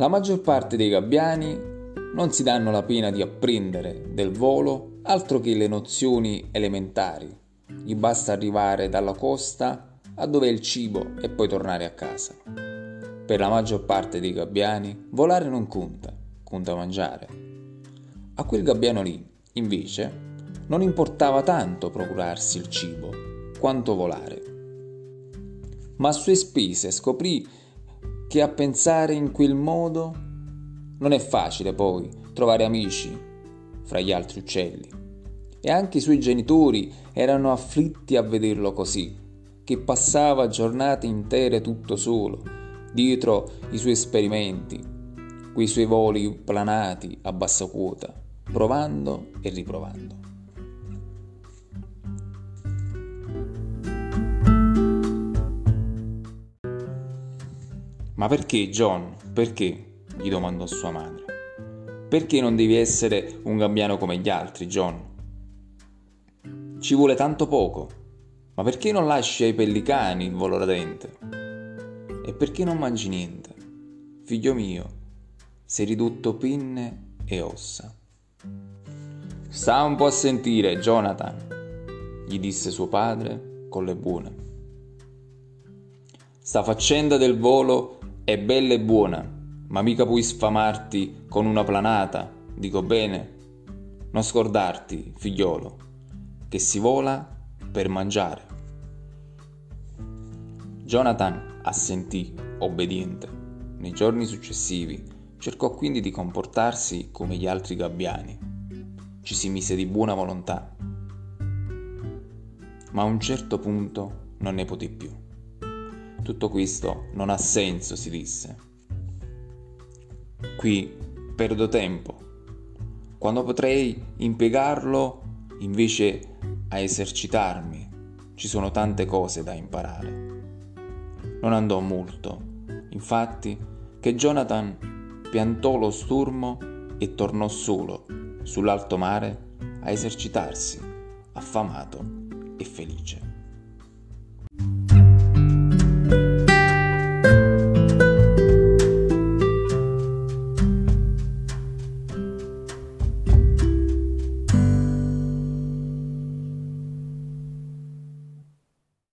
La maggior parte dei gabbiani non si danno la pena di apprendere del volo altro che le nozioni elementari. Gli basta arrivare dalla costa a dove è il cibo e poi tornare a casa. Per la maggior parte dei gabbiani volare non conta, conta mangiare. A quel gabbiano lì, invece, non importava tanto procurarsi il cibo quanto volare. Ma a sue spese scoprì che a pensare in quel modo non è facile poi trovare amici fra gli altri uccelli. E anche i suoi genitori erano afflitti a vederlo così, che passava giornate intere tutto solo, dietro i suoi esperimenti, quei suoi voli planati a bassa quota, provando e riprovando. Ma perché, John? Perché? gli domandò sua madre. Perché non devi essere un gabbiano come gli altri, John? Ci vuole tanto poco. Ma perché non lasci ai pellicani il volo radente? E perché non mangi niente? Figlio mio, sei ridotto pinne e ossa. Sta un po' a sentire, Jonathan, gli disse suo padre con le buone. Sta faccenda del volo è bella e buona, ma mica puoi sfamarti con una planata, dico bene? Non scordarti, figliolo, che si vola per mangiare. Jonathan assentì, obbediente. Nei giorni successivi cercò quindi di comportarsi come gli altri gabbiani. Ci si mise di buona volontà. Ma a un certo punto non ne poté più. Tutto questo non ha senso, si disse. Qui perdo tempo, quando potrei impiegarlo invece a esercitarmi. Ci sono tante cose da imparare. Non andò molto, infatti, che Jonathan piantò lo sturmo e tornò solo sull'alto mare a esercitarsi, affamato e felice.